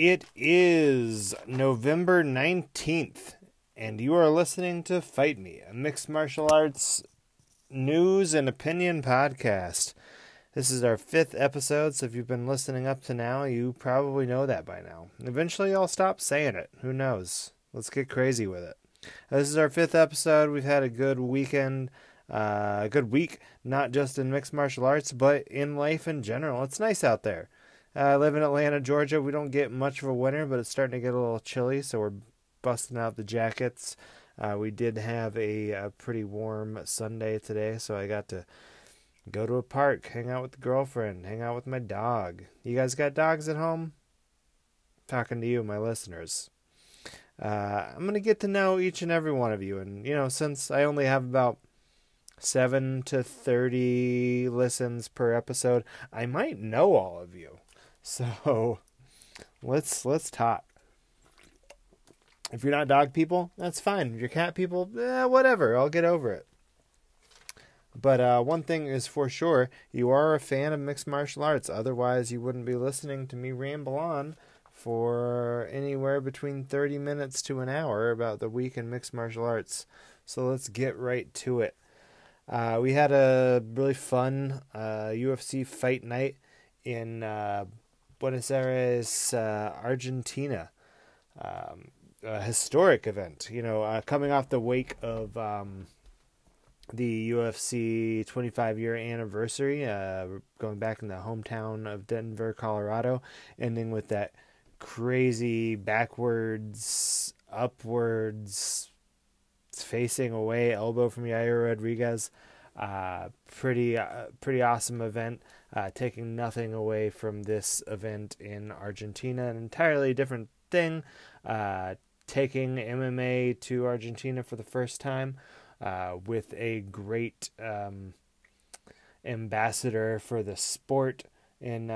It is November 19th, and you are listening to Fight Me, a mixed martial arts news and opinion podcast. This is our fifth episode, so if you've been listening up to now, you probably know that by now. Eventually, I'll stop saying it. Who knows? Let's get crazy with it. This is our fifth episode. We've had a good weekend, uh, a good week, not just in mixed martial arts, but in life in general. It's nice out there. Uh, I live in Atlanta, Georgia. We don't get much of a winter, but it's starting to get a little chilly, so we're busting out the jackets. Uh, we did have a, a, pretty warm Sunday today, so I got to go to a park, hang out with the girlfriend, hang out with my dog. You guys got dogs at home? Talking to you, my listeners. Uh, I'm going to get to know each and every one of you. And, you know, since I only have about 7 to 30 listens per episode, I might know all of you. So let's let's talk. If you're not dog people, that's fine. If you're cat people, eh, whatever. I'll get over it. But uh, one thing is for sure, you are a fan of mixed martial arts. Otherwise, you wouldn't be listening to me ramble on for anywhere between 30 minutes to an hour about the week in mixed martial arts. So let's get right to it. Uh, we had a really fun uh, UFC fight night in uh, Buenos Aires, uh, Argentina. Um, a historic event, you know, uh, coming off the wake of um, the UFC 25 year anniversary, uh, going back in the hometown of Denver, Colorado, ending with that crazy backwards, upwards, facing away elbow from Yair Rodriguez. Uh, pretty, uh, pretty awesome event. Uh, taking nothing away from this event in Argentina, an entirely different thing. Uh, taking MMA to Argentina for the first time uh, with a great um, ambassador for the sport in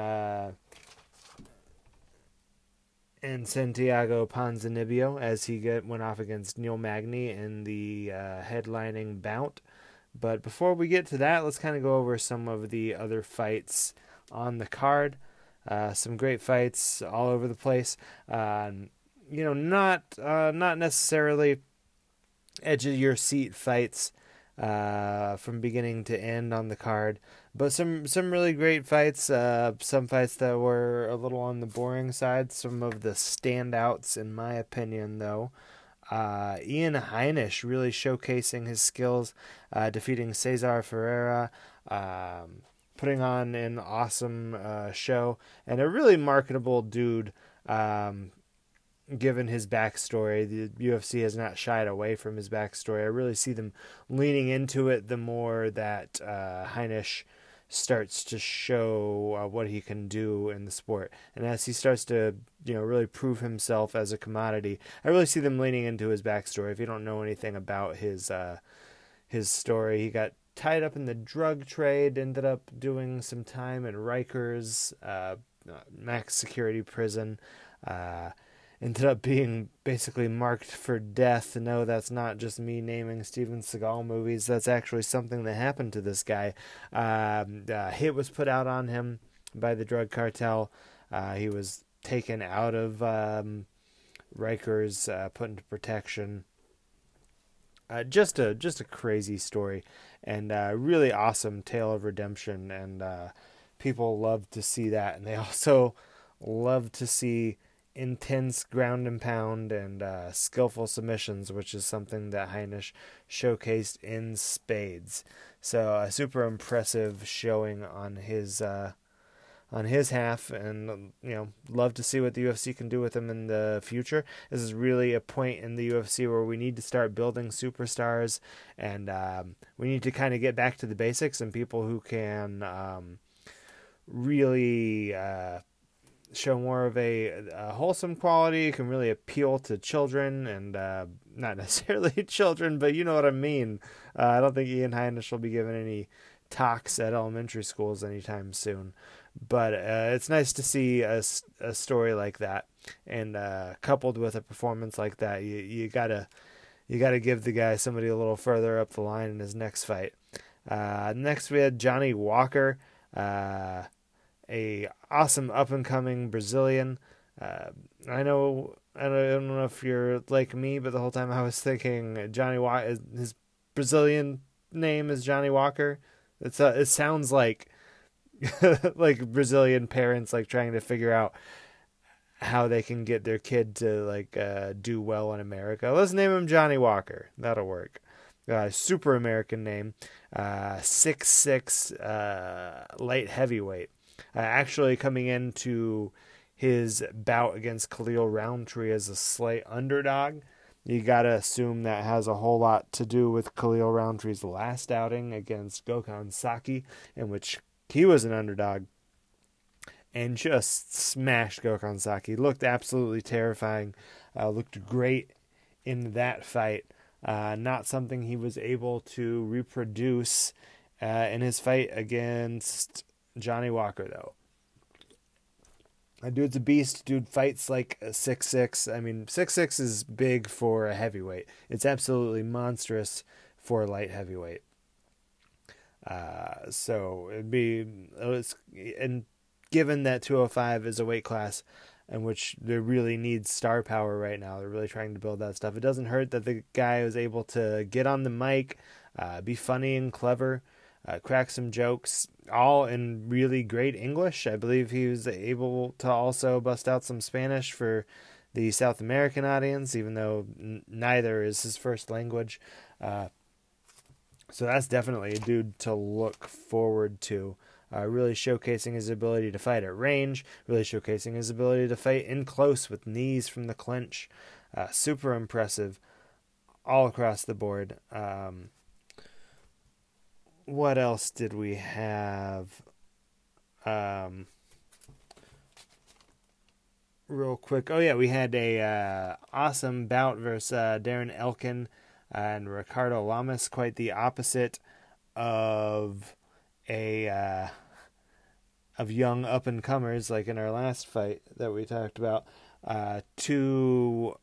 in Santiago Ponzinibbio as he get, went off against Neil Magny in the uh, headlining bout. But before we get to that, let's kind of go over some of the other fights on the card. Uh, some great fights all over the place. Uh, you know, not uh, not necessarily edge of your seat fights uh, from beginning to end on the card, but some some really great fights. Uh, some fights that were a little on the boring side. Some of the standouts, in my opinion, though. Uh, Ian Heinisch really showcasing his skills, uh, defeating Cesar Ferreira, um, putting on an awesome uh, show, and a really marketable dude. Um, given his backstory. The UFC has not shied away from his backstory. I really see them leaning into it the more that uh, Heinisch starts to show uh, what he can do in the sport. And as he starts to, you know, really prove himself as a commodity, I really see them leaning into his backstory. If you don't know anything about his uh, his story, he got tied up in the drug trade, ended up doing some time in Rikers uh, max security prison. Uh, ended up being basically marked for death. No, that's not just me naming Steven Seagal movies. That's actually something that happened to this guy. Um, a hit was put out on him by the drug cartel. Uh, he was taken out of um, Rikers, uh, put into protection. Uh, just a just a crazy story, and uh, really awesome tale of redemption. And uh, people love to see that, and they also love to see intense ground and pound and uh, skillful submissions, which is something that Heinisch showcased in spades. So a super impressive showing on his uh, on his half, and you know, love to see what the UFC can do with him in the future. This is really a point in the UFC where we need to start building superstars, and um, we need to kind of get back to the basics and people who can um, really. Uh, show more of a, a, wholesome quality, can really appeal to children and uh, not necessarily children, but you know what I mean. Uh, I don't think Ian Heinisch will be given any talks at elementary schools anytime soon, but uh, it's nice to see a, a story like that, and uh, coupled with a performance like that, you you gotta you gotta give the guy somebody a little further up the line in his next fight. Uh, next, we had Johnny Walker, uh, a awesome up and coming Brazilian. Uh, I know I don't know if you're like me, but the whole time I was thinking Johnny Walker, his Brazilian name is Johnny Walker. It's a, it sounds like like Brazilian parents like trying to figure out how they can get their kid to like uh, do well in America. Let's name him Johnny Walker. That'll work. Uh, super American name, uh, six six uh, light heavyweight. Uh, actually, coming into his bout against Khalil Rountree as a slight underdog, you gotta assume that has a whole lot to do with Khalil Rountree's last outing against Gokhan Saki, in which he was an underdog and just smashed Gokhan Saki. Looked absolutely terrifying. Uh, looked great in that fight. Uh, not something he was able to reproduce uh, in his fight against Johnny Walker, though. That dude's a beast. Dude fights like a six six. I mean, six six is big for a heavyweight. It's absolutely monstrous for a light heavyweight. Uh, so it'd be it's and given that 205 is a weight class in which they really need star power right now. They're really trying to build that stuff. It doesn't hurt that the guy was able to get on the mic, uh, be funny and clever, uh, crack some jokes, all in really great English. I believe he was able to also bust out some Spanish for the South American audience, even though n- neither is his first language. Uh, so that's definitely a dude to look forward to uh, really showcasing his ability to fight at range, really showcasing his ability to fight in close with knees from the clinch. Uh, super impressive all across the board. Um, what else did we have? Um, real quick. Oh yeah, we had a uh, awesome bout versus uh, Darren Elkin and Ricardo Lamas. Quite the opposite of a uh, of young up and comers, like in our last fight that we talked about, uh, two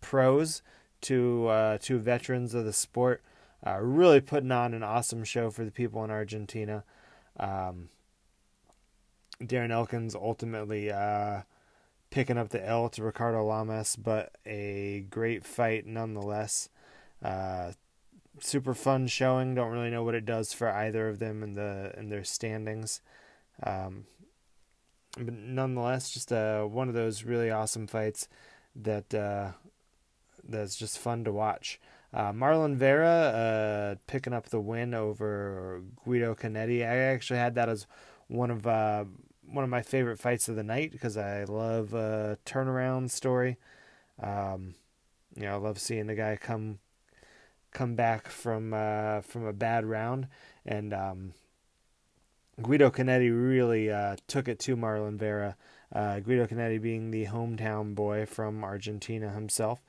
pros, two uh, two veterans of the sport, uh, really putting on an awesome show for the people in Argentina. Um, Darren Elkins ultimately uh, picking up the L to Ricardo Lamas, but a great fight nonetheless. Uh, super fun showing. Don't really know what it does for either of them in the in their standings. Um, but nonetheless, just uh, one of those really awesome fights that uh, that's just fun to watch. Uh, Marlon Vera uh, picking up the win over Guido Canetti. I actually had that as one of uh, one of my favorite fights of the night because I love a turnaround story. Um, you know, I love seeing the guy come come back from uh, from a bad round, and um, Guido Canetti really uh, took it to Marlon Vera. Uh, Guido Canetti being the hometown boy from Argentina himself.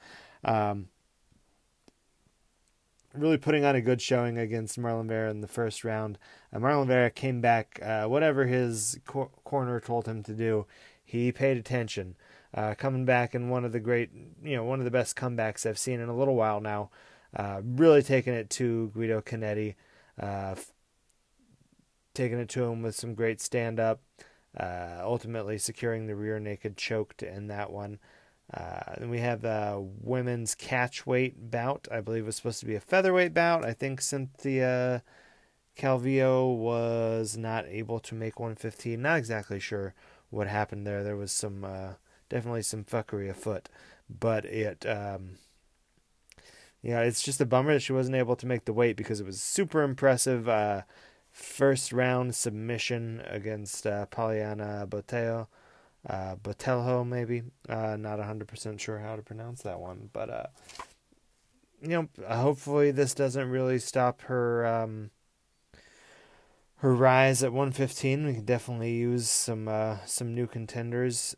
Um, really putting on a good showing against Marlon Vera in the first round. Uh, Marlon Vera came back, uh, whatever his cor- corner told him to do, he paid attention. Uh, coming back in one of the great, you know, one of the best comebacks I've seen in a little while now. Uh, really taking it to Guido Canetti taking it to him with some great stand up, uh, ultimately securing the rear naked choke to end that one. Uh, then we have the women's catch weight bout. I believe was supposed to be a featherweight bout. I think Cynthia Calvillo was not able to make 115. Not exactly sure what happened there. There was some uh, definitely some fuckery afoot, but it um, yeah, it's just a bummer that she wasn't able to make the weight because it was super impressive. Uh, first round submission against uh, Poliana Botelho. Uh, Botelho, maybe. Uh, not 100% sure how to pronounce that one. But, uh, you know, hopefully this doesn't really stop her um, her rise at 115. We can definitely use some uh, some new contenders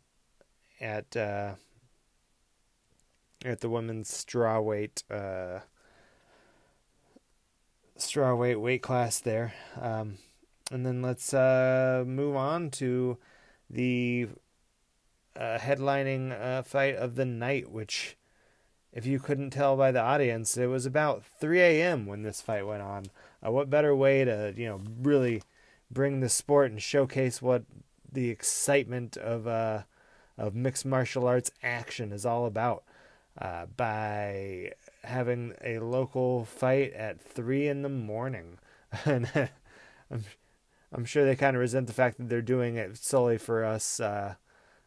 at uh, at the women's strawweight uh, strawweight weight class there. Um, and then let's uh, move on to the uh, headlining uh, fight of the night, which if you couldn't tell by the audience, it was about 3 a.m. when this fight went on. Uh, what better way to, you know, really bring the sport and showcase what the excitement of uh, of mixed martial arts action is all about uh, by having a local fight at three in the morning, and I'm I'm sure they kind of resent the fact that they're doing it solely for us uh,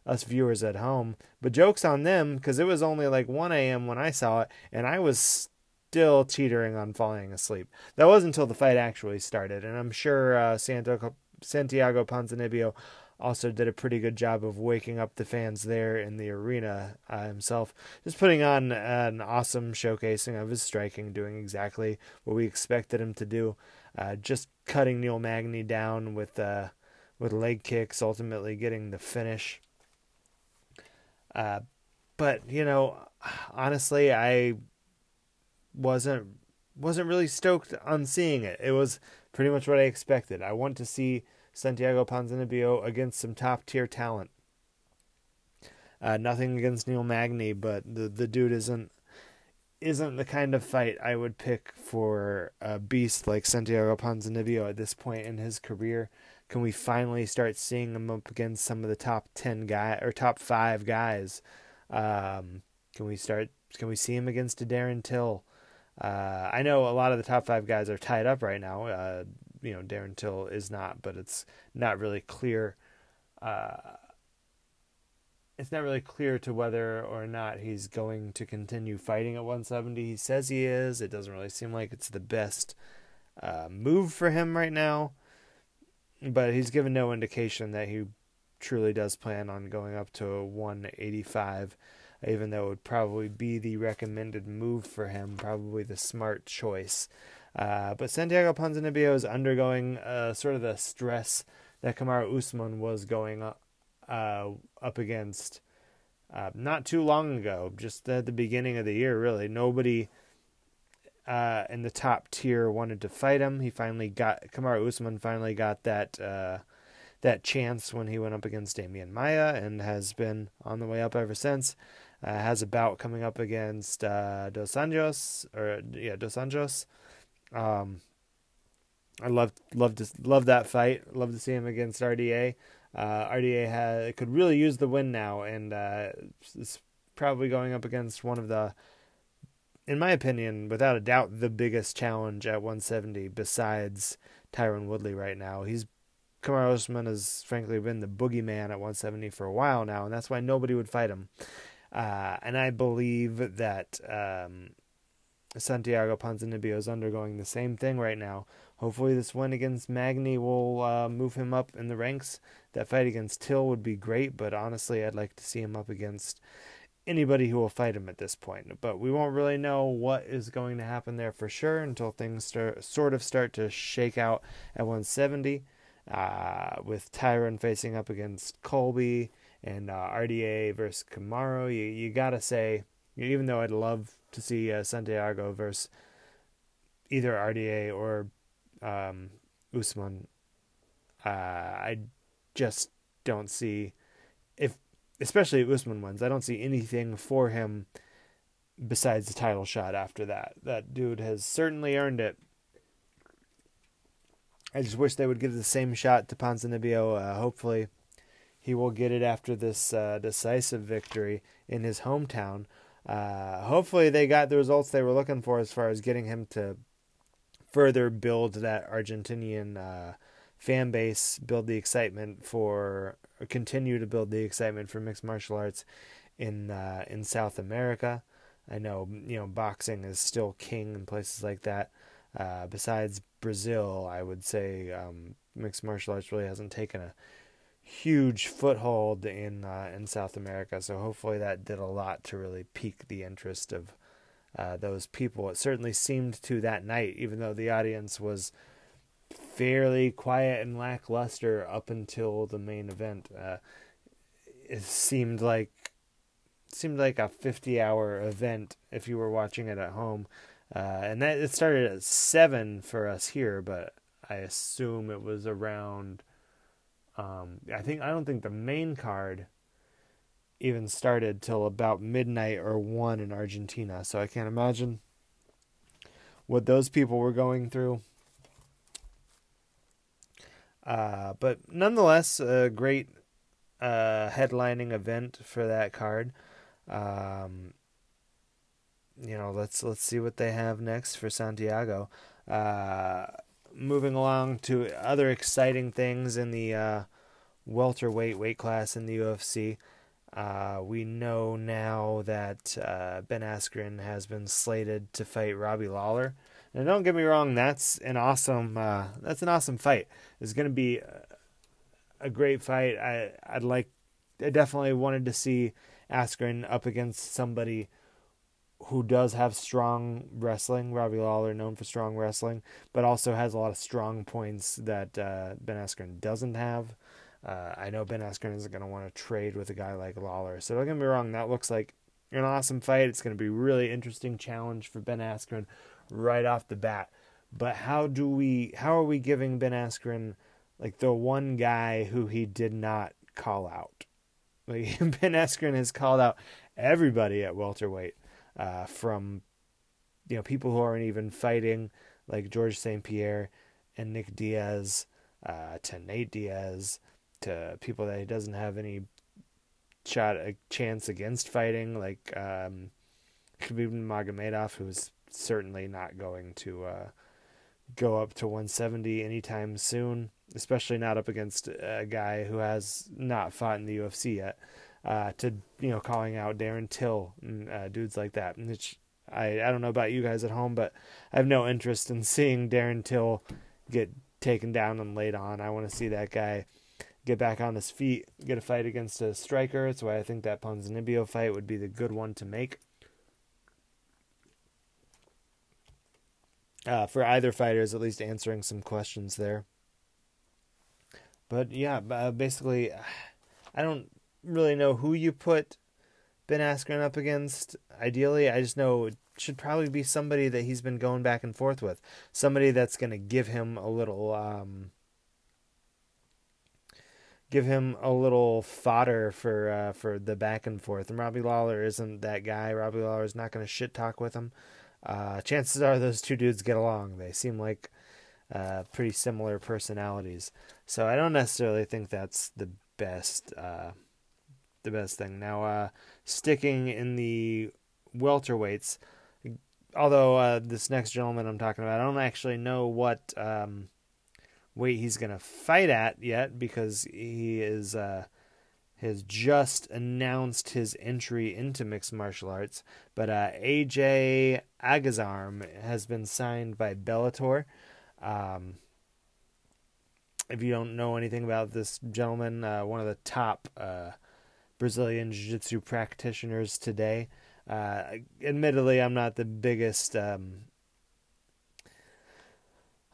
us viewers at home. But jokes on them because it was only like 1 a.m. when I saw it, and I was still teetering on falling asleep. That wasn't until the fight actually started, and I'm sure uh, Santo, Santiago Ponzinibbio also did a pretty good job of waking up the fans there in the arena uh, himself. Just putting on an awesome showcasing of his striking, doing exactly what we expected him to do. Uh, just cutting Neil Magny down with uh, with leg kicks, ultimately getting the finish. Uh, but you know, honestly, I wasn't wasn't really stoked on seeing it. It was pretty much what I expected. I want to see Santiago Ponzinibbio against some top tier talent. Uh, nothing against Neil Magny, but the the dude isn't isn't the kind of fight I would pick for a beast like Santiago Ponzinibbio at this point in his career. Can we finally start seeing him up against some of the top ten guy or top five guys? Um, can we start? Can we see him against a Darren Till? Uh, I know a lot of the top five guys are tied up right now. Uh, you know, Darren Till is not, but it's not really clear. Uh, it's not really clear to whether or not he's going to continue fighting at 170. He says he is. It doesn't really seem like it's the best uh, move for him right now, but he's given no indication that he truly does plan on going up to 185 even though it would probably be the recommended move for him, probably the smart choice. Uh, but Santiago Ponzinibbio is undergoing uh, sort of the stress that Kamaru Usman was going up, uh, up against uh, not too long ago, just at the beginning of the year, really. Nobody uh, in the top tier wanted to fight him. He finally got, Kamaru Usman finally got that uh, that chance when he went up against Demian Maia and has been on the way up ever since. Uh, has a bout coming up against uh, Dos Anjos or yeah Dos Anjos. Um, I love love to love that fight. Love to see him against RDA. Uh, RDA had, could really use the win now, and uh, is probably going up against one of the, in my opinion, without a doubt, the biggest challenge at 170 besides Tyron Woodley right now. He's Kamaru Usman has frankly been the boogeyman at 170 for a while now, and that's why nobody would fight him. Uh, and I believe that um, Santiago Ponzinibbio is undergoing the same thing right now. Hopefully, this win against Magny will uh, move him up in the ranks. That fight against Till would be great, but honestly, I'd like to see him up against anybody who will fight him at this point. But we won't really know what is going to happen there for sure until things start, sort of start to shake out at 170. Uh, with Tyron facing up against Colby and uh, RDA versus Kamaru, you you gotta say, even though I'd love to see uh, Santiago versus either RDA or um, Usman, uh, I just don't see if, especially Usman wins, I don't see anything for him besides the title shot after that. That dude has certainly earned it. I just wish they would give the same shot to Ponzinibbio. Uh, hopefully, he will get it after this uh, decisive victory in his hometown. Uh, hopefully, they got the results they were looking for as far as getting him to further build that Argentinian uh, fan base, build the excitement for, continue to build the excitement for mixed martial arts in uh, in South America. I know you know boxing is still king in places like that. Uh, besides Brazil, I would say um, mixed martial arts really hasn't taken a huge foothold in uh, in South America. So hopefully that did a lot to really pique the interest of uh, those people. It certainly seemed to that night, even though the audience was fairly quiet and lackluster up until the main event. Uh, it seemed like seemed like a 50 hour event if you were watching it at home. Uh, and that it started at seven for us here, but I assume it was around um, I think I don't think the main card even started till about midnight or one in Argentina. So I can't imagine what those people were going through. Uh, but nonetheless, a great uh, headlining event for that card. Um, you know, let's let's see what they have next for Santiago. Uh, moving along to other exciting things in the uh, welterweight weight class in the UFC. Uh, we know now that uh, Ben Askren has been slated to fight Robbie Lawler. And don't get me wrong, that's an awesome uh, that's an awesome fight. It's going to be a great fight. I I'd like I definitely wanted to see Askren up against somebody who does have strong wrestling. Robbie Lawler, known for strong wrestling, but also has a lot of strong points that uh, Ben Askren doesn't have. Uh, I know Ben Askren isn't going to want to trade with a guy like Lawler. So don't get me wrong, that looks like an awesome fight. It's going to be really interesting challenge for Ben Askren right off the bat. But how do we? How are we giving Ben Askren like the one guy who he did not call out? Like Ben Askren has called out everybody at welterweight, uh, from you know people who aren't even fighting, like George St. Pierre and Nick Diaz, uh, to Nate Diaz, to people that he doesn't have any shot a chance against fighting, like um, Khabib Magomedov, who's certainly not going to uh, go up to 170 anytime soon, especially not up against a guy who has not fought in the UFC yet. Uh, to you know, calling out Darren Till and uh, dudes like that, which I I don't know about you guys at home, but I have no interest in seeing Darren Till get taken down and laid on. I want to see that guy get back on his feet, get a fight against a striker. That's why I think that Ponzinibbio fight would be the good one to make. Uh, for either fighters, at least answering some questions there. But yeah, uh, basically, I don't really know who you put Ben Askren up against. Ideally, I just know it should probably be somebody that he's been going back and forth with. Somebody that's going to give him a little um, give him a little fodder for uh, for the back and forth. And Robbie Lawler isn't that guy. Robbie Lawler is not going to shit talk with him. Uh, chances are those two dudes get along. They seem like uh, pretty similar personalities. So I don't necessarily think that's the best uh, the best thing. Now, uh, sticking in the welterweights, although uh, this next gentleman I'm talking about, I don't actually know what. Um, weight he's going to fight at yet because he is uh, has just announced his entry into mixed martial arts. But uh, AJ Agazarm has been signed by Bellator. Um, if you don't know anything about this gentleman, uh, one of the top uh, Brazilian Jiu Jitsu practitioners today. Uh, admittedly, I'm not the biggest um,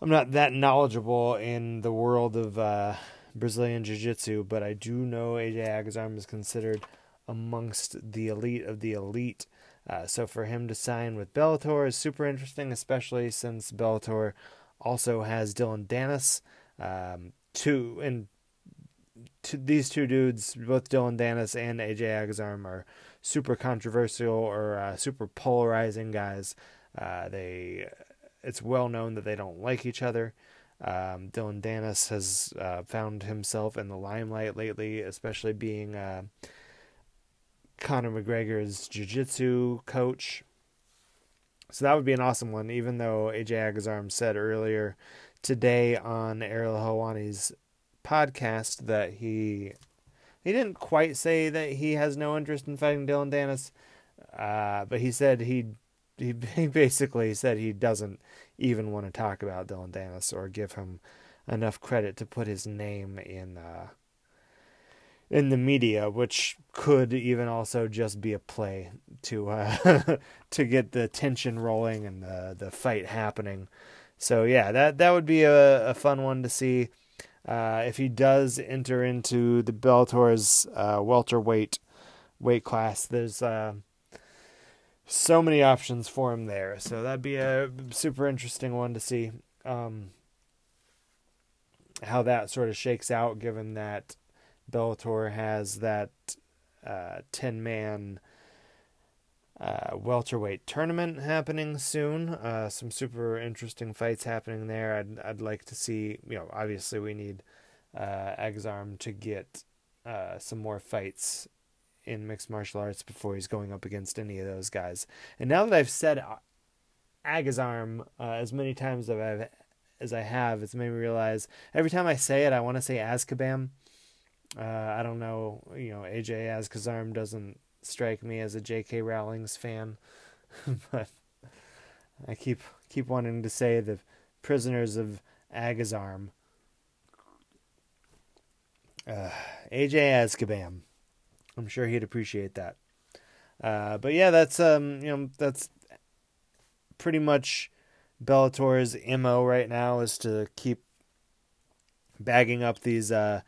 I'm not that knowledgeable in the world of uh, Brazilian Jiu Jitsu, but I do know AJ Agazarm is considered amongst the elite of the elite. Uh, so for him to sign with Bellator is super interesting, especially since Bellator also has Dillon Danis. Um, two and two, these two dudes, both Dillon Danis and AJ Agazarm, are super controversial or uh, super polarizing guys. Uh, they it's well known that they don't like each other. Um, Dillon Danis has uh, found himself in the limelight lately, especially being uh, Conor McGregor's jiu-jitsu coach. So that would be an awesome one, even though AJ Agazarm said earlier today on Ariel Helwani's podcast that he he didn't quite say that he has no interest in fighting Dillon Danis, uh, but he said he he basically said he doesn't even want to talk about Dillon Danis or give him enough credit to put his name in uh, in the media, which could even also just be a play to uh, to get the tension rolling and the the fight happening. So yeah, that that would be a, a fun one to see. Uh, if he does enter into the Bellator's uh, welterweight weight class, there's uh, so many options for him there. So that'd be a super interesting one to see um, how that sort of shakes out, given that Bellator has that uh, 10 man uh, welterweight tournament happening soon. Uh, some super interesting fights happening there. I'd I'd like to see. You know, obviously we need uh, Agazarm to get uh, some more fights in mixed martial arts before he's going up against any of those guys. And now that I've said Agazarm uh, as many times as I've as I have, it's made me realize every time I say it, I want to say Azkaban. Uh, I don't know, you know, AJ Azkazarm doesn't strike me as a J.K. Rowling's fan, but I keep keep wanting to say the prisoners of Agazarm. Uh, AJ Azkaban. I'm sure he'd appreciate that. Uh, but yeah, that's um, you know, that's pretty much Bellator's mo right now is to keep bagging up these uh,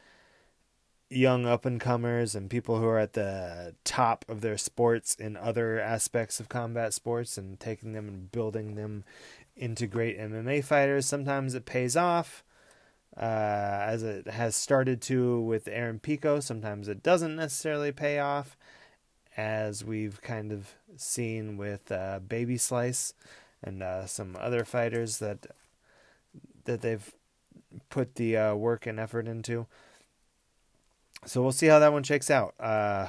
young up and comers and people who are at the top of their sports in other aspects of combat sports and taking them and building them into great MMA fighters. Sometimes it pays off, uh, as it has started to with Aaron Pico. Sometimes it doesn't necessarily pay off, as we've kind of seen with uh, Baby Slice and uh, some other fighters that that they've put the uh, work and effort into so we'll see how that one shakes out. Uh,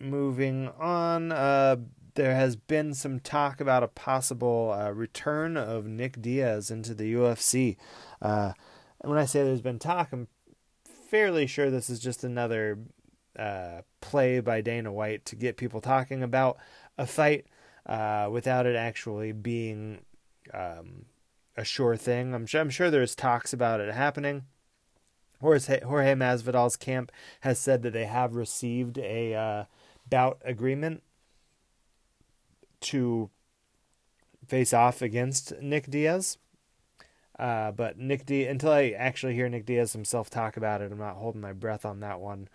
moving on, uh, there has been some talk about a possible uh, return of Nick Diaz into the UFC. Uh, when I say there's been talk, I'm fairly sure this is just another uh, play by Dana White to get people talking about a fight uh, without it actually being um, a sure thing. I'm sure, I'm sure there's talks about it happening. Jorge, Jorge Masvidal's camp has said that they have received a uh, bout agreement to face off against Nick Diaz. Uh, but Nick Diaz, until I actually hear Nick Diaz himself talk about it, I'm not holding my breath on that one.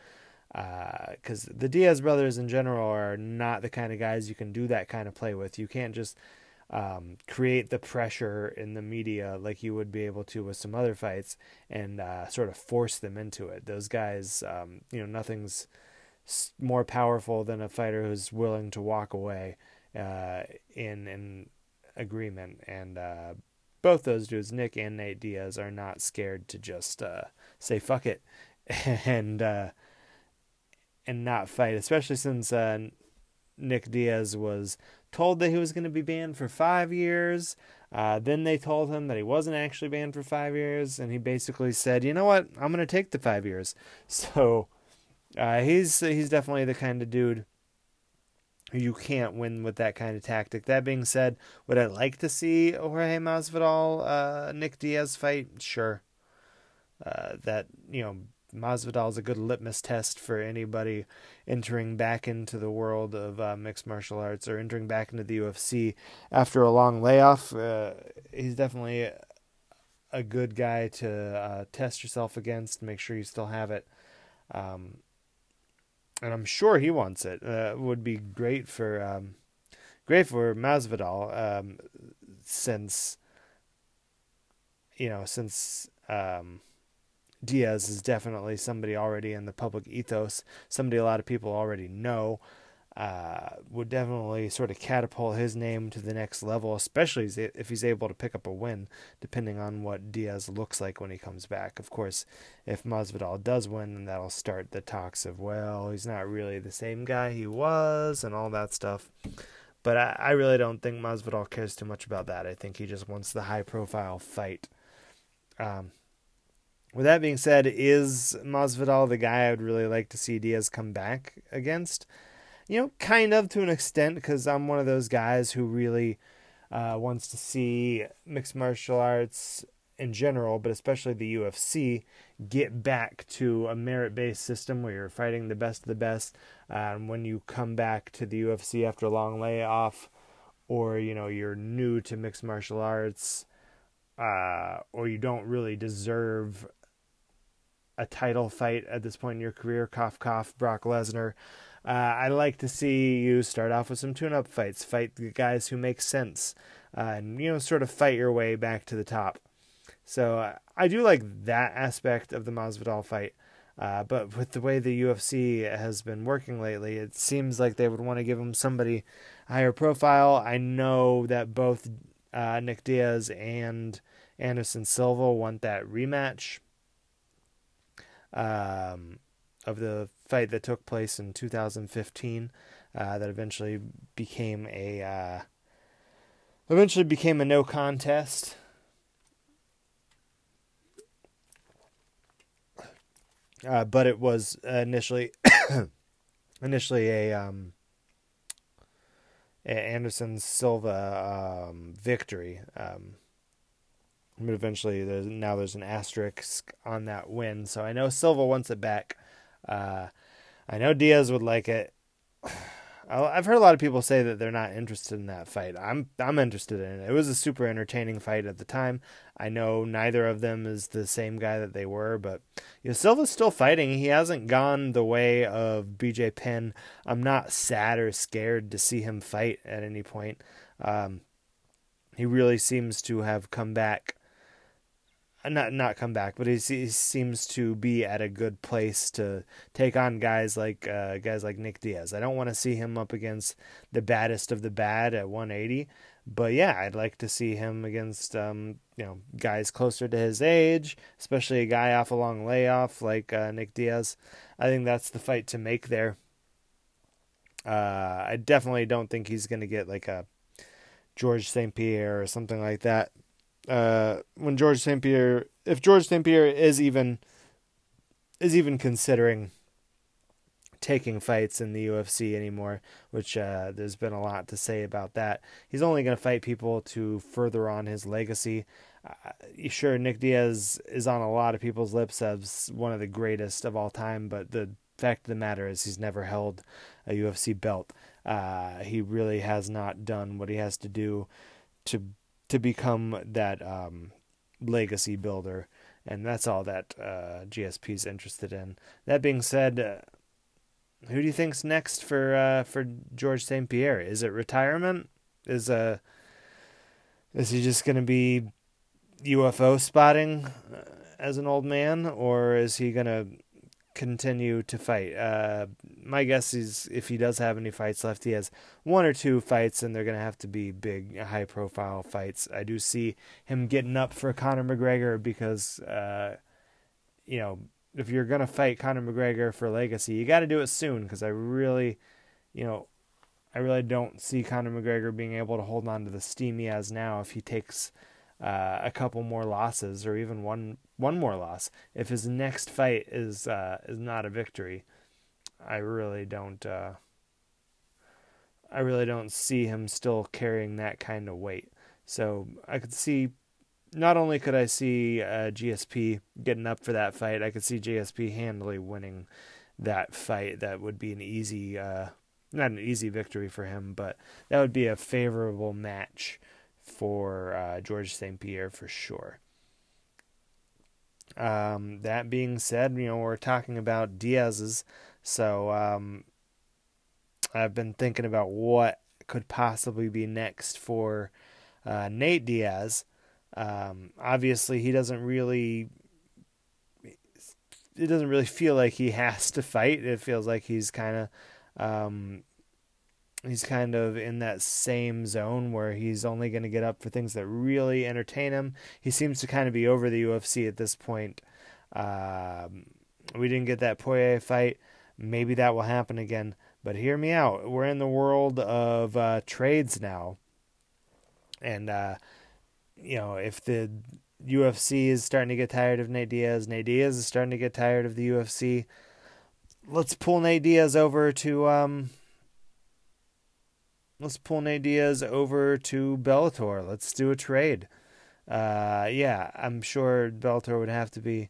Because uh, the Diaz brothers in general are not the kind of guys you can do that kind of play with. You can't just um, create the pressure in the media like you would be able to with some other fights and uh, sort of force them into it. Those guys, um, you know, nothing's more powerful than a fighter who's willing to walk away uh, in in agreement. And uh, both those dudes, Nick and Nate Diaz, are not scared to just uh, say "fuck it" and uh, and not fight, especially since uh, Nick Diaz was told that he was going to be banned for five years. Uh, then they told him that he wasn't actually banned for five years, and he basically said, "You know what? I'm going to take the five years." So uh, he's he's definitely the kind of dude you can't win with that kind of tactic. That being said, would I like to see Jorge Masvidal uh, Nick Diaz fight? Sure. Uh, that you know Masvidal is a good litmus test for anybody entering back into the world of uh, mixed martial arts or entering back into the UFC after a long layoff. Uh, he's definitely a good guy to uh, test yourself against, make sure you still have it. Um, and I'm sure he wants it. Uh, would be great for um, great for Masvidal um, since you know since um, Diaz is definitely somebody already in the public ethos, somebody a lot of people already know. Uh, would definitely sort of catapult his name to the next level, especially if he's able to pick up a win, depending on what Diaz looks like when he comes back. Of course, if Masvidal does win, then that'll start the talks of, well, he's not really the same guy he was, and all that stuff. But I, I really don't think Masvidal cares too much about that. I think he just wants the high profile fight. Um, with that being said, is Masvidal the guy I would really like to see Diaz come back against? You know, kind of to an extent, because I'm one of those guys who really uh, wants to see mixed martial arts in general, but especially the UFC, get back to a merit based system where you're fighting the best of the best. Um, when you come back to the UFC after a long layoff, or you know you're new to mixed martial arts, uh, or you don't really deserve a title fight at this point in your career, cough cough, Brock Lesnar. Uh, I like to see you start off with some tune-up fights, fight the guys who make sense, uh, and you know, sort of fight your way back to the top. So uh, I do like that aspect of the Masvidal fight. Uh, but with the way the UFC has been working lately, it seems like they would want to give him somebody higher profile. I know that both uh, Nick Diaz and Anderson Silva want that rematch um, of the fight that took place in 2015 uh, that eventually became a uh, eventually became a no contest. Uh, but it was initially initially a um, Anderson Silva um, victory. Um, but eventually, there's now there's an asterisk on that win. So I know Silva wants it back. Uh, I know Diaz would like it. I've heard a lot of people say that they're not interested in that fight. I'm I'm interested in it. It was a super entertaining fight at the time. I know neither of them is the same guy that they were, but you know, Silva's still fighting. He hasn't gone the way of BJ Penn. I'm not sad or scared to see him fight at any point. Um, he really seems to have come back not not come back, but he, he seems to be at a good place to take on guys like uh, guys like Nick Diaz. I don't want to see him up against the baddest of the bad at 180, but yeah, I'd like to see him against um, you know guys closer to his age, especially a guy off a long layoff like uh, Nick Diaz. I think that's the fight to make there. Uh, I definitely don't think he's going to get like a George St. Pierre or something like that uh, when George St. Pierre, if George St. Pierre is even is even considering taking fights in the UFC anymore, which uh, there's been a lot to say about that. He's only going to fight people to further on his legacy. Uh, sure, Nick Diaz is on a lot of people's lips as one of the greatest of all time, but the fact of the matter is he's never held a UFC belt. Uh, he really has not done what he has to do to to become that um, legacy builder, and that's all that uh, GSP is interested in. That being said, uh, who do you think's next for uh, for George St. Pierre? Is it retirement? Is uh is he just gonna be UFO spotting uh, as an old man, or is he gonna continue to fight. Uh, my guess is if he does have any fights left, he has one or two fights, and they're going to have to be big, high profile fights. I do see him getting up for Conor McGregor because, uh, you know, if you're going to fight Conor McGregor for legacy, you got to do it soon because I really, you know, I really don't see Conor McGregor being able to hold on to the steam he has now if he takes uh, a couple more losses or even one one more loss. If his next fight is uh, is not a victory, I really don't. Uh, I really don't see him still carrying that kind of weight. So I could see. Not only could I see uh, GSP getting up for that fight, I could see GSP handily winning that fight. That would be an easy, uh, not an easy victory for him, but that would be a favorable match for uh, George St. Pierre for sure. Um, that being said, you know, we're talking about Diaz's, so um, I've been thinking about what could possibly be next for uh, Nate Diaz. Um, obviously, he doesn't really. It doesn't really feel like he has to fight. It feels like he's kind of um, he's kind of in that same zone where he's only going to get up for things that really entertain him. He seems to kind of be over the UFC at this point. Um, we didn't get that Poirier fight. Maybe that will happen again. But hear me out. We're in the world of uh, trades now. And, uh, you know, if the UFC is starting to get tired of Nate Diaz, Nate Diaz is starting to get tired of the UFC, let's pull Nate Diaz over to. Um, let's pull Nate Diaz over to Bellator. Let's do a trade. Uh, yeah, I'm sure Bellator would have to be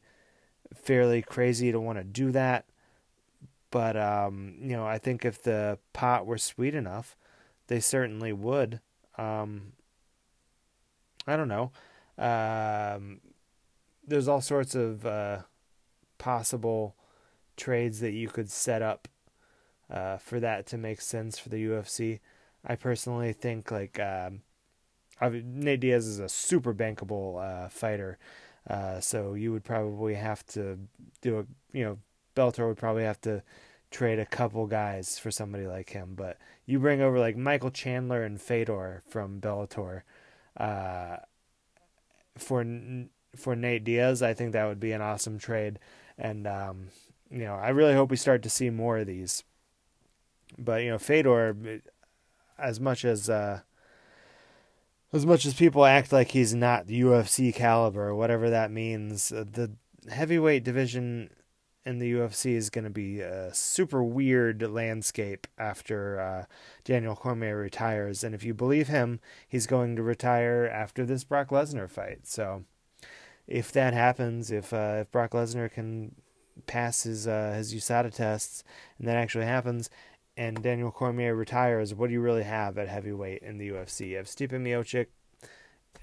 fairly crazy to want to do that. But um, you know, I think if the pot were sweet enough, they certainly would. Um, I don't know. Um, there's all sorts of uh, possible trades that you could set up uh, for that to make sense for the UFC. I personally think like um, Nate Diaz is a super bankable uh, fighter, uh, so you would probably have to do a you know Bellator would probably have to trade a couple guys for somebody like him. But you bring over like Michael Chandler and Fedor from Bellator uh, for for Nate Diaz. I think that would be an awesome trade, and um, you know I really hope we start to see more of these. But you know Fedor, as much as uh, as much as people act like he's not UFC caliber, whatever that means, uh, the heavyweight division in the UFC is going to be a super weird landscape after uh, Daniel Cormier retires. And if you believe him, he's going to retire after this Brock Lesnar fight. So if that happens, if uh, if Brock Lesnar can pass his uh, his USADA tests, and that actually happens, and Daniel Cormier retires, what do you really have at heavyweight in the UFC? You have Stipe Miocic.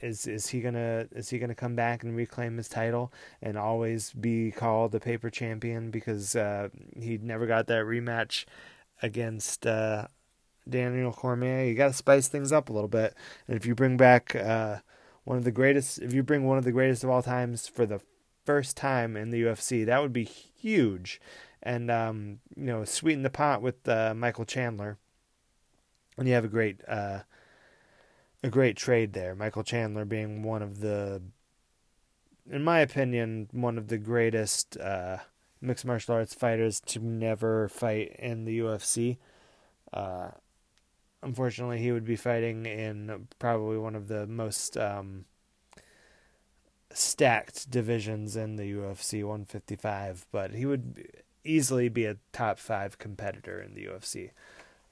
Is is he gonna is he gonna come back and reclaim his title and always be called the paper champion because uh, he never got that rematch against uh, Daniel Cormier? You got to spice things up a little bit, and if you bring back uh, one of the greatest, if you bring one of the greatest of all times for the first time in the UFC, that would be huge and um, you know sweeten the pot with uh, Michael Chandler, and you have a great uh, a great trade there. Michael Chandler being one of the, in my opinion, one of the greatest uh, mixed martial arts fighters to never fight in the UFC. Uh, unfortunately, he would be fighting in probably one of the most um, stacked divisions in the UFC 155, but he would easily be a top five competitor in the UFC.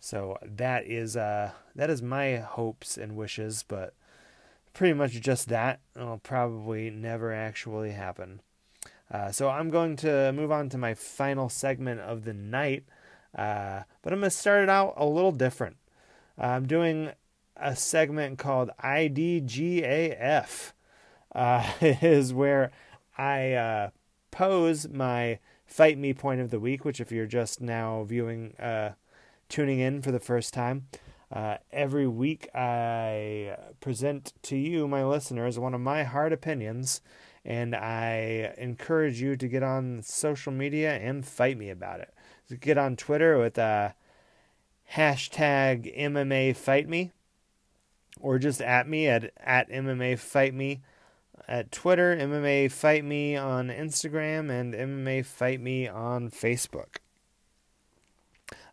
So that is uh that is my hopes and wishes, but pretty much just that. It'll probably never actually happen. Uh, so I'm going to move on to my final segment of the night, uh, but I'm going to start it out a little different. I'm doing a segment called IDGAF. Uh, is where I uh, pose my Fight Me point of the week, which if you're just now viewing, uh, tuning in for the first time, uh, every week I present to you, my listeners, one of my hard opinions, and I encourage you to get on social media and fight me about it. So get on Twitter with uh, hashtag MMA Fight Me, or just at me at, at MMA Fight Me at Twitter, MMA Fight Me on Instagram, and MMA Fight Me on Facebook.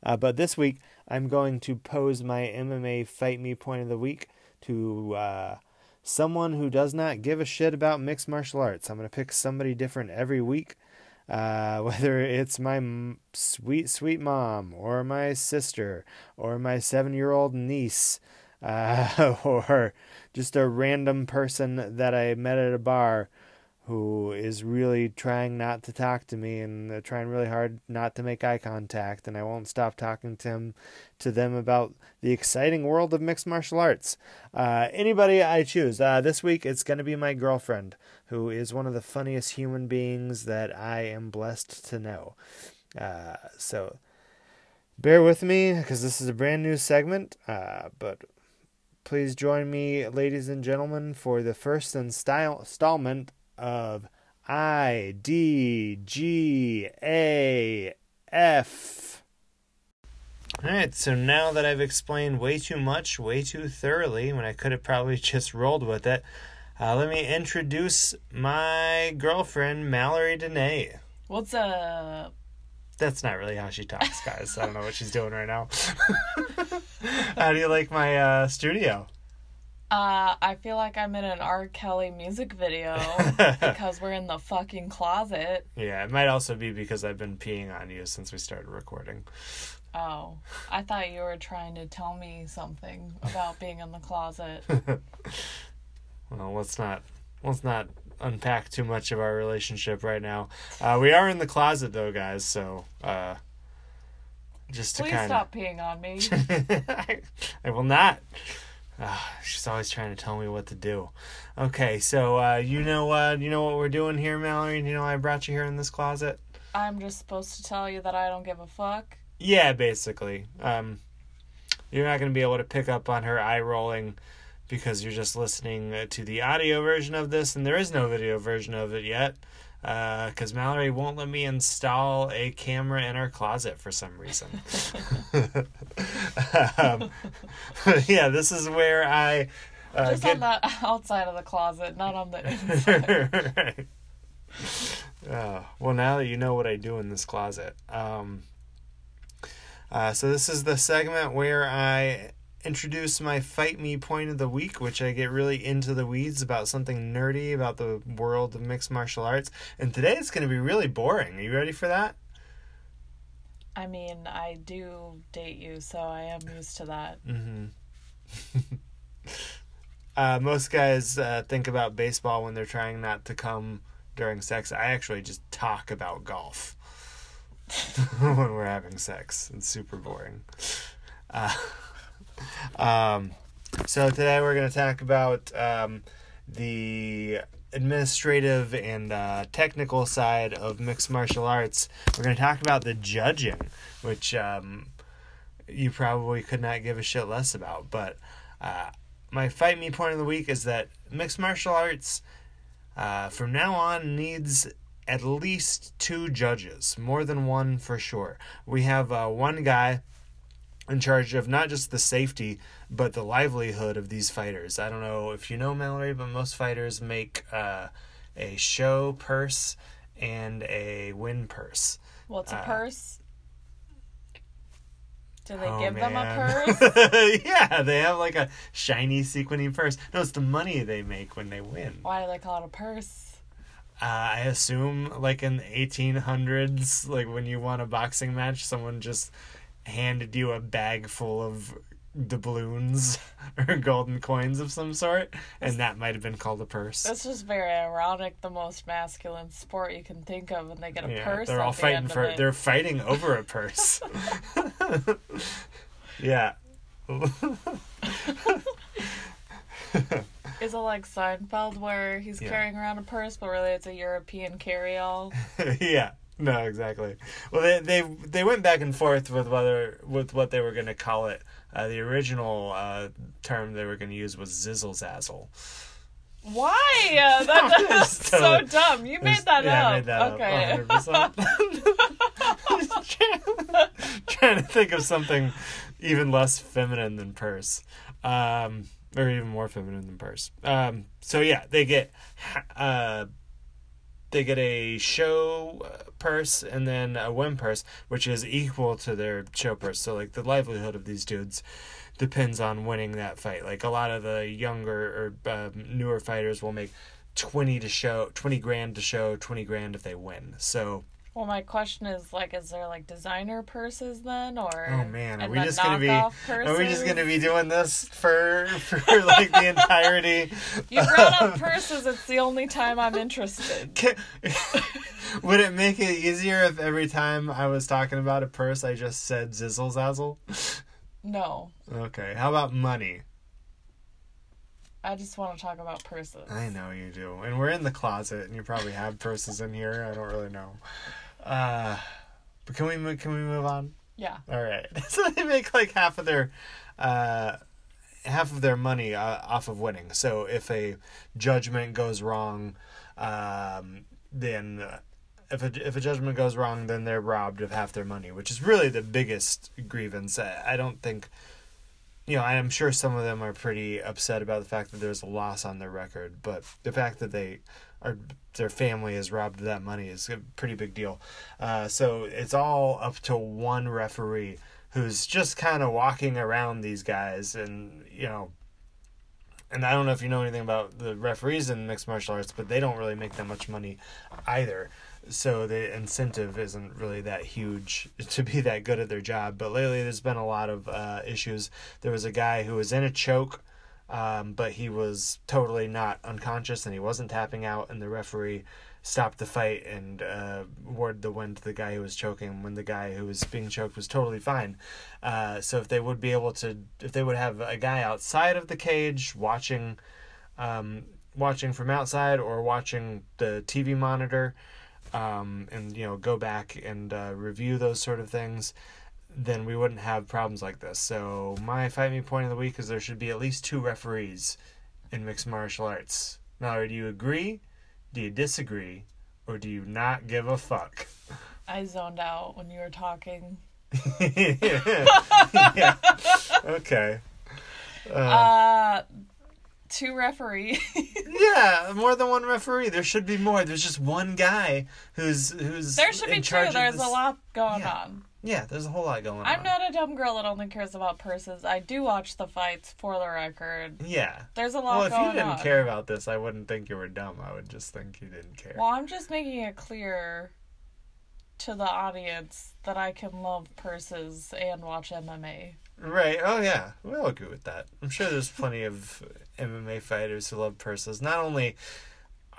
Uh, but this week, I'm going to pose my MMA Fight Me point of the week to uh, someone who does not give a shit about mixed martial arts. I'm going to pick somebody different every week. Uh, whether it's my m- sweet, sweet mom, or my sister, or my seven year old niece, uh, or just a random person that I met at a bar who is really trying not to talk to me and trying really hard not to make eye contact and I won't stop talking to him to them about the exciting world of mixed martial arts. Uh, anybody I choose. Uh, this week it's going to be my girlfriend, who is one of the funniest human beings that I am blessed to know. Uh, so bear with me because this is a brand new segment, uh, but Please join me, ladies and gentlemen, for the first installment of IDGAF. Alright, so now that I've explained way too much, way too thoroughly, when I could have probably just rolled with it, uh, let me introduce my girlfriend, Mallory Dene. What's up? That's not really how she talks, guys. I don't know what she's doing right now. how do you like my uh, studio? Uh, I feel like I'm in an R. Kelly music video because we're in the fucking closet. Yeah, it might also be because I've been peeing on you since we started recording. Oh, I thought you were trying to tell me something about being in the closet. well, let's not let's not unpack too much of our relationship right now. Uh, we are in the closet though, guys. So uh, just to kind of stop peeing on me. I, I, will not. Uh, she's always trying to tell me what to do. Okay, so uh, you know uh, you know what we're doing here, Mallory. You know I brought you here in this closet. I'm just supposed to tell you that I don't give a fuck. Yeah, basically. Um, you're not going to be able to pick up on her eye rolling because you're just listening uh, to the audio version of this, and there is no video version of it yet. Because uh, Mallory won't let me install a camera in our closet for some reason. um, yeah, this is where I uh, just get... on the outside of the closet, not on the inside. right. Uh, well, now that you know what I do in this closet, um, uh, so this is the segment where I introduce my fight me point of the week, which I get really into the weeds about something nerdy about the world of mixed martial arts. And today it's going to be really boring. Are you ready for that? I mean, I do date you, so I am used to that. Mm-hmm. uh, most guys uh, think about baseball when they're trying not to come during sex. I actually just talk about golf when we're having sex. It's super boring. Uh, um, so today we're going to talk about um, the administrative and uh, technical side of mixed martial arts. We're going to talk about the judging, which um, you probably could not give a shit less about. But uh, my fight me point of the week is that mixed martial arts uh, from now on needs at least two judges, more than one for sure. We have uh, one guy in charge of not just the safety but the livelihood of these fighters. I don't know if you know Mallory, but most fighters make uh, a show purse and a win purse. What's a uh, purse? Do they oh, give man. them a purse? yeah, they have like a shiny sequiny purse. No, it's the money they make when they win. Why do they call it a purse? Uh, I assume, like in the 1800s, like when you won a boxing match, someone just handed you a bag full of doubloons or golden coins of some sort, and that might have been called a purse. It's just very ironic. The most masculine sport you can think of, and they get a yeah, purse. They're all the fighting for. They're fighting over a purse. yeah. Is it like Seinfeld where he's yeah. carrying around a purse, but really it's a European carry-all? yeah. No, exactly. Well, they they they went back and forth with whether with what they were going to call it. Uh, the original uh, term they were going to use was zizzle zazzle. Why? Uh, that, that's so dumb. You made that yeah, up. I made that okay. Up, trying, trying to think of something even less feminine than purse. Um, or even more feminine than purse. Um, so yeah, they get uh, they get a show uh, purse and then a win purse, which is equal to their show purse. So like the livelihood of these dudes depends on winning that fight. Like a lot of the younger or uh, newer fighters will make twenty to show, twenty grand to show, twenty grand if they win. So well, my question is like, is there like designer purses then, or oh man, are we just gonna be purses? are we just gonna be doing this for for like the entirety? You brought up purses. It's the only time I'm interested. Can, would it make it easier if every time I was talking about a purse, I just said zizzle zazzle? No. Okay. How about money? I just want to talk about purses. I know you do. And we're in the closet and you probably have purses in here. I don't really know. Uh but can we move, can we move on? Yeah. All right. so they make like half of their uh half of their money uh, off of winning. So if a judgment goes wrong, um then uh, if a if a judgment goes wrong, then they're robbed of half their money, which is really the biggest grievance. I, I don't think you know, I'm sure some of them are pretty upset about the fact that there's a loss on their record, but the fact that they are their family is robbed of that money is a pretty big deal. Uh, so it's all up to one referee who's just kind of walking around these guys, and you know, and I don't know if you know anything about the referees in mixed martial arts, but they don't really make that much money either so the incentive isn't really that huge to be that good at their job. But lately, there's been a lot of uh, issues. There was a guy who was in a choke, um, but he was totally not unconscious and he wasn't tapping out, and the referee stopped the fight and uh, the win to the guy who was choking when the guy who was being choked was totally fine. Uh, so if they would be able to, if they would have a guy outside of the cage watching, um, watching from outside or watching the TV monitor um, and you know go back and uh, review those sort of things, then we wouldn't have problems like this. So my fight me point of the week is there should be at least two referees in mixed martial arts. Mallory, do you agree? Do you disagree? Or do you not give a fuck? I zoned out when you were talking. yeah. Okay. Uh, Uh, two referees. yeah, more than one referee. There should be more. There's just one guy who's who's there should be two. There's this- a lot going Yeah. on. Yeah, there's a whole lot going on. I'm not a dumb girl that only cares about purses. I do watch the fights for the record. Yeah. There's a lot Well, if you didn't on. care about this, I wouldn't think you were dumb. I would just think you didn't care. Well, I'm just making it clear to the audience that I can love purses and watch MMA. Right. Oh yeah, we'll agree with that. I'm sure there's plenty of MMA fighters who love purses. Not only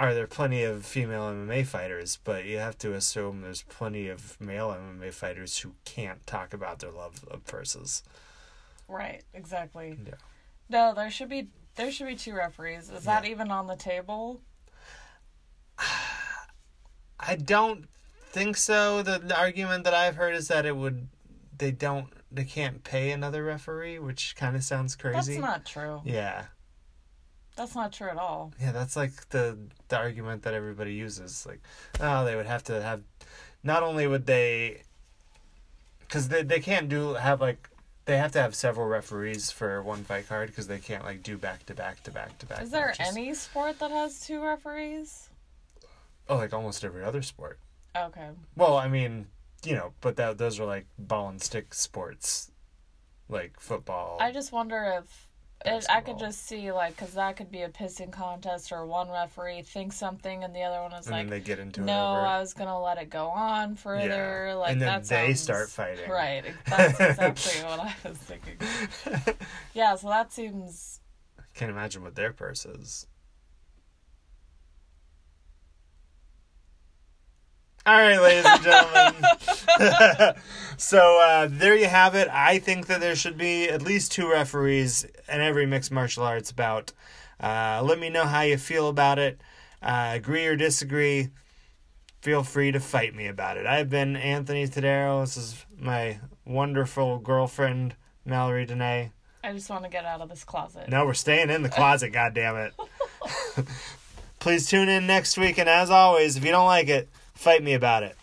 are there plenty of female MMA fighters, but you have to assume there's plenty of male MMA fighters who can't talk about their love of purses. Right, exactly. Yeah. No, there should be there should be two referees. Is that even on the table? I don't think so. The, the argument that I've heard is that it would they don't they can't pay another referee, which kind of sounds crazy. That's not true. yeah. That's not true at all. Yeah, that's like the the argument that everybody uses. Like, oh, they would have to have. Not only would they, because they they can't do have like they have to have several referees for one fight card because they can't like do back to back to back to back. Is there matches. any sport that has two referees? Oh, like almost every other sport. Okay. Well, I mean, you know, but that those are like ball and stick sports, like football. I just wonder if it, I could just see like because that could be a pissing contest or one referee thinks something and the other one is and like, then they get into no. I was gonna let it go on further. Yeah. Like And then that they sounds- start fighting. Right. That's exactly what I was thinking. Yeah. So that seems I Can't imagine what their purse is. All right, ladies and gentlemen. so uh, there you have it. I think that there should be at least two referees in every mixed martial arts bout. Uh, let me know how you feel about it. Uh, agree or disagree. Feel free to fight me about it. I've been Anthony Tadero. This is my wonderful girlfriend, Mallory Dene. I just want to get out of this closet. No, we're staying in the closet, God damn it. Please tune in next week, and as always, if you don't like it, fight me about it.